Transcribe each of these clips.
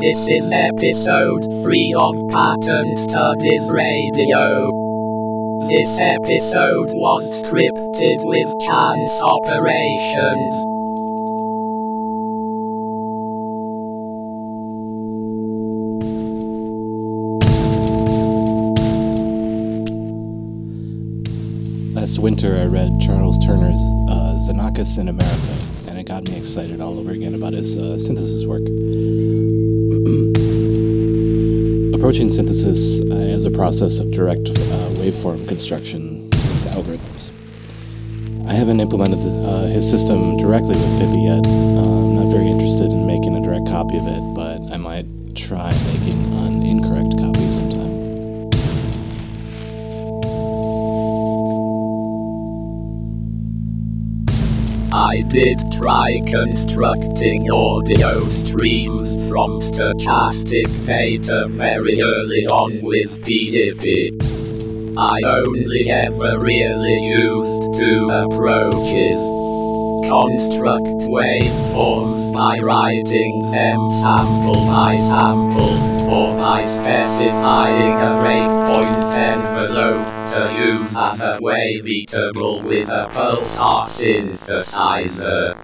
This is episode 3 of Pattern Studies Radio. This episode was scripted with chance operations. Last winter, I read Charles Turner's uh, in America, and it got me excited all over again about his uh, synthesis work. Approaching synthesis uh, as a process of direct uh, waveform construction algorithms. I haven't implemented the, uh, his system directly with Pippi yet. Uh, I'm not very interested in making a direct copy of it, but I might try making I did try constructing audio streams from stochastic data very early on with PDP. I only ever really used two approaches. Construct waveforms by writing them sample by sample, or by specifying a breakpoint envelope to use as a wavetable with a pulsar synthesizer.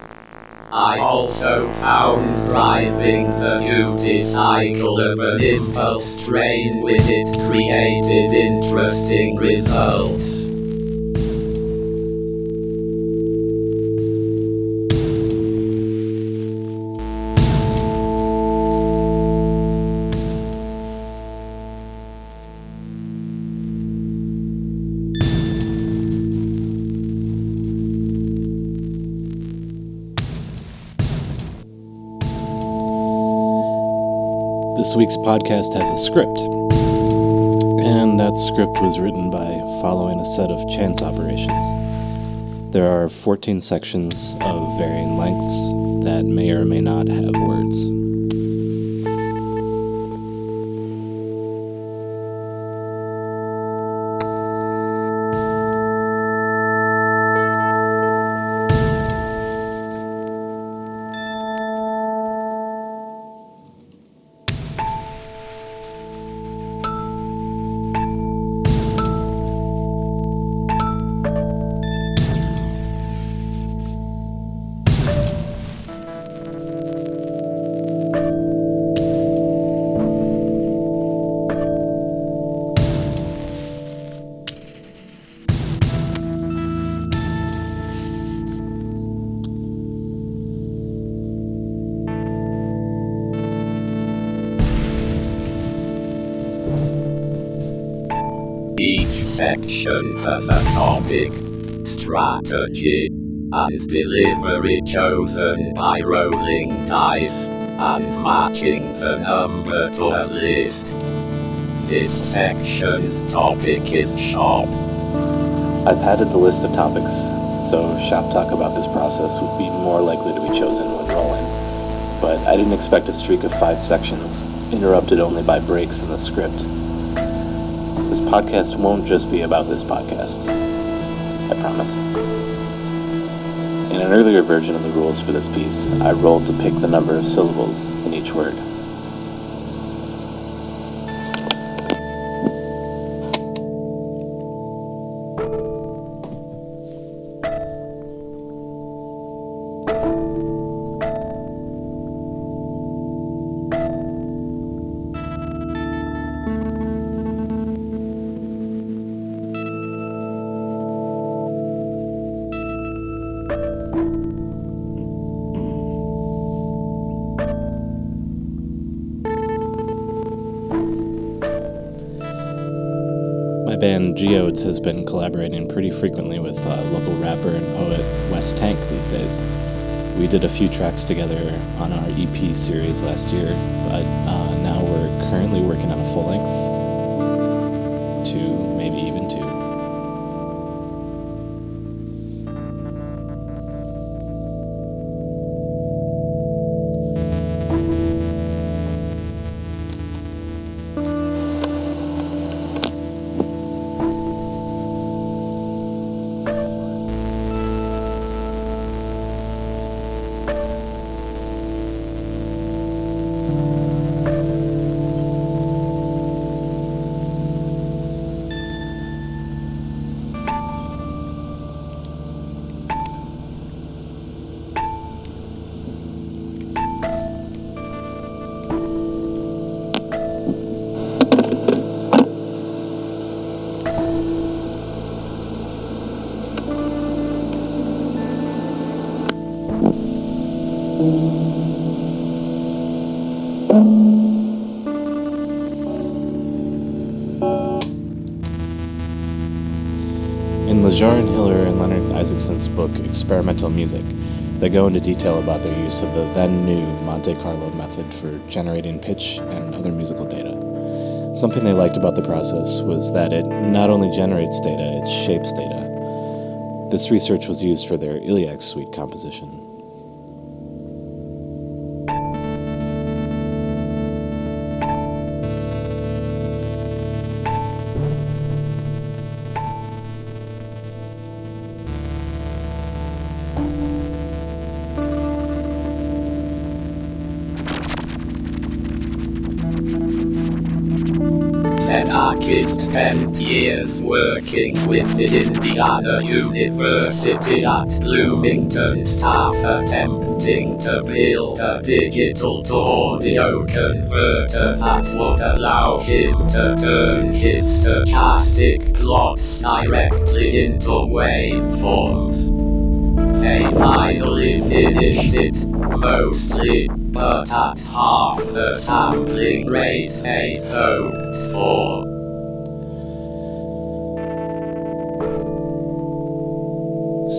I also found driving the duty cycle of an impulse train with it created interesting results. Week's podcast has a script, and that script was written by following a set of chance operations. There are 14 sections of varying lengths that may or may not have words. Section has a topic, strategy, and delivery chosen by rolling dice and matching the number to a list. This section's topic is shop. I've added the list of topics, so shop talk about this process would be more likely to be chosen when rolling. But I didn't expect a streak of five sections, interrupted only by breaks in the script. This podcast won't just be about this podcast. I promise. In an earlier version of the rules for this piece, I rolled to pick the number of syllables in each word. My band Geodes has been collaborating pretty frequently with uh, local rapper and poet Wes Tank these days. We did a few tracks together on our EP series last year, but uh, now we're currently working on a full length. In Lejaren Hiller and Leonard Isaacson's book Experimental Music, they go into detail about their use of the then new Monte Carlo method for generating pitch and other musical data. Something they liked about the process was that it not only generates data, it shapes data. This research was used for their Illiac suite composition. Working with the Indiana University at Bloomington staff attempting to build a digital audio converter that would allow him to turn his stochastic plots directly into waveforms. They finally finished it, mostly, but at half the sampling rate they hoped for.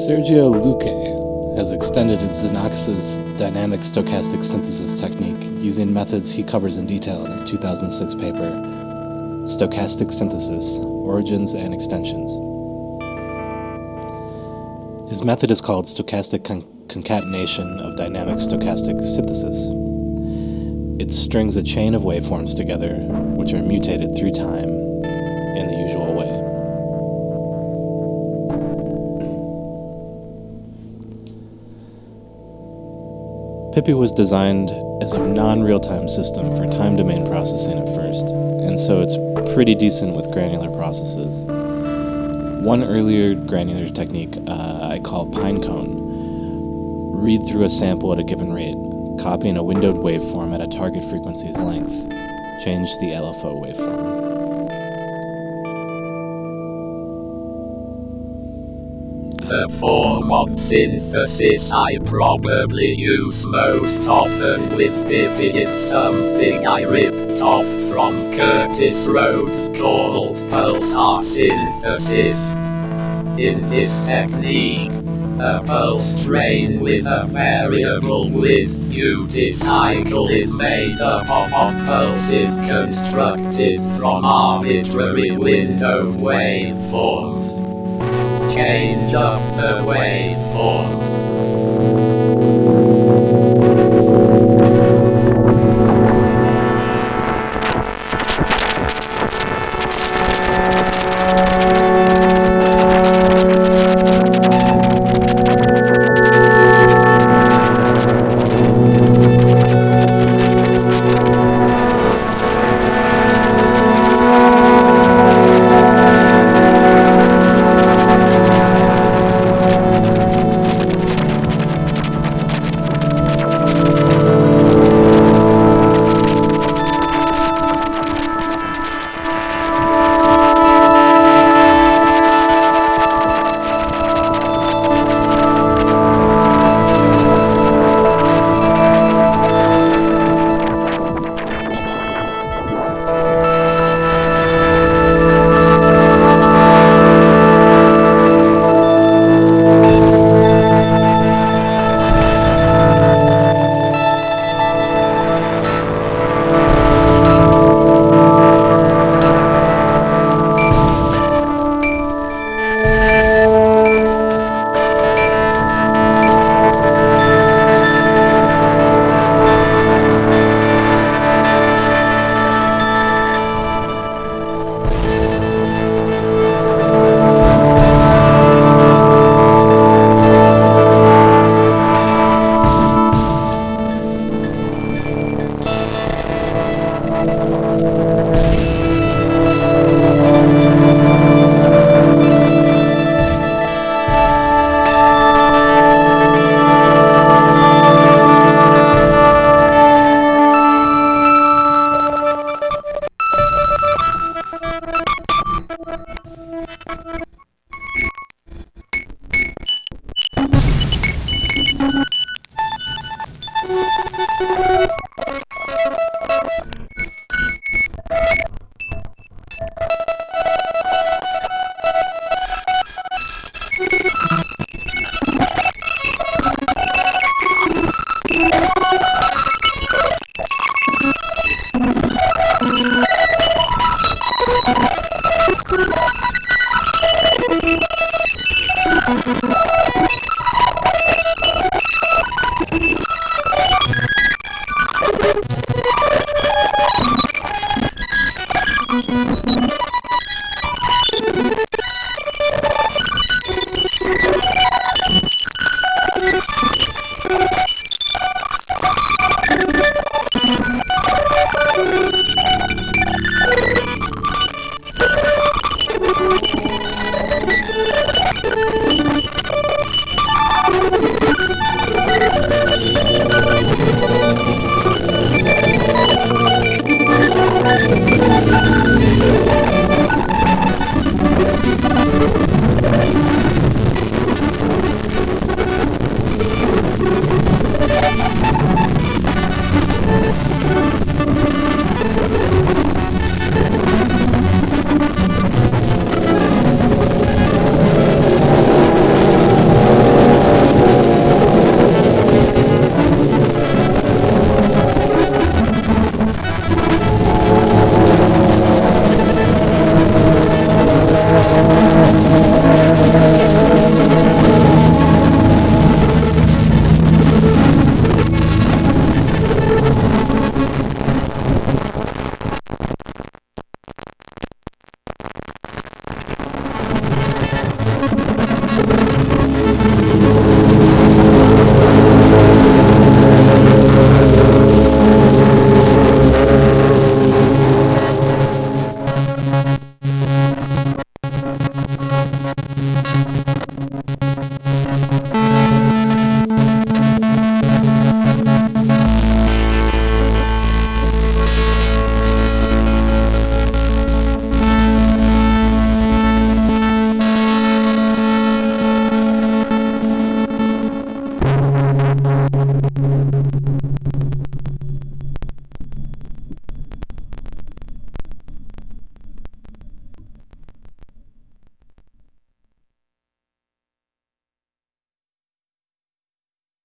Sergio Luque has extended his Xenakis's dynamic stochastic synthesis technique using methods he covers in detail in his 2006 paper, Stochastic Synthesis Origins and Extensions. His method is called stochastic con- concatenation of dynamic stochastic synthesis. It strings a chain of waveforms together, which are mutated through time Pippi was designed as a non real time system for time domain processing at first, and so it's pretty decent with granular processes. One earlier granular technique uh, I call pinecone. Read through a sample at a given rate, copying a windowed waveform at a target frequency's length. Change the LFO waveform. The form of synthesis I probably use most often with Pippi is something I ripped off from Curtis Roads called pulsar synthesis. In this technique, a pulse train with a variable width duty cycle is made up of, of pulses constructed from arbitrary window waveforms change up the waveforms.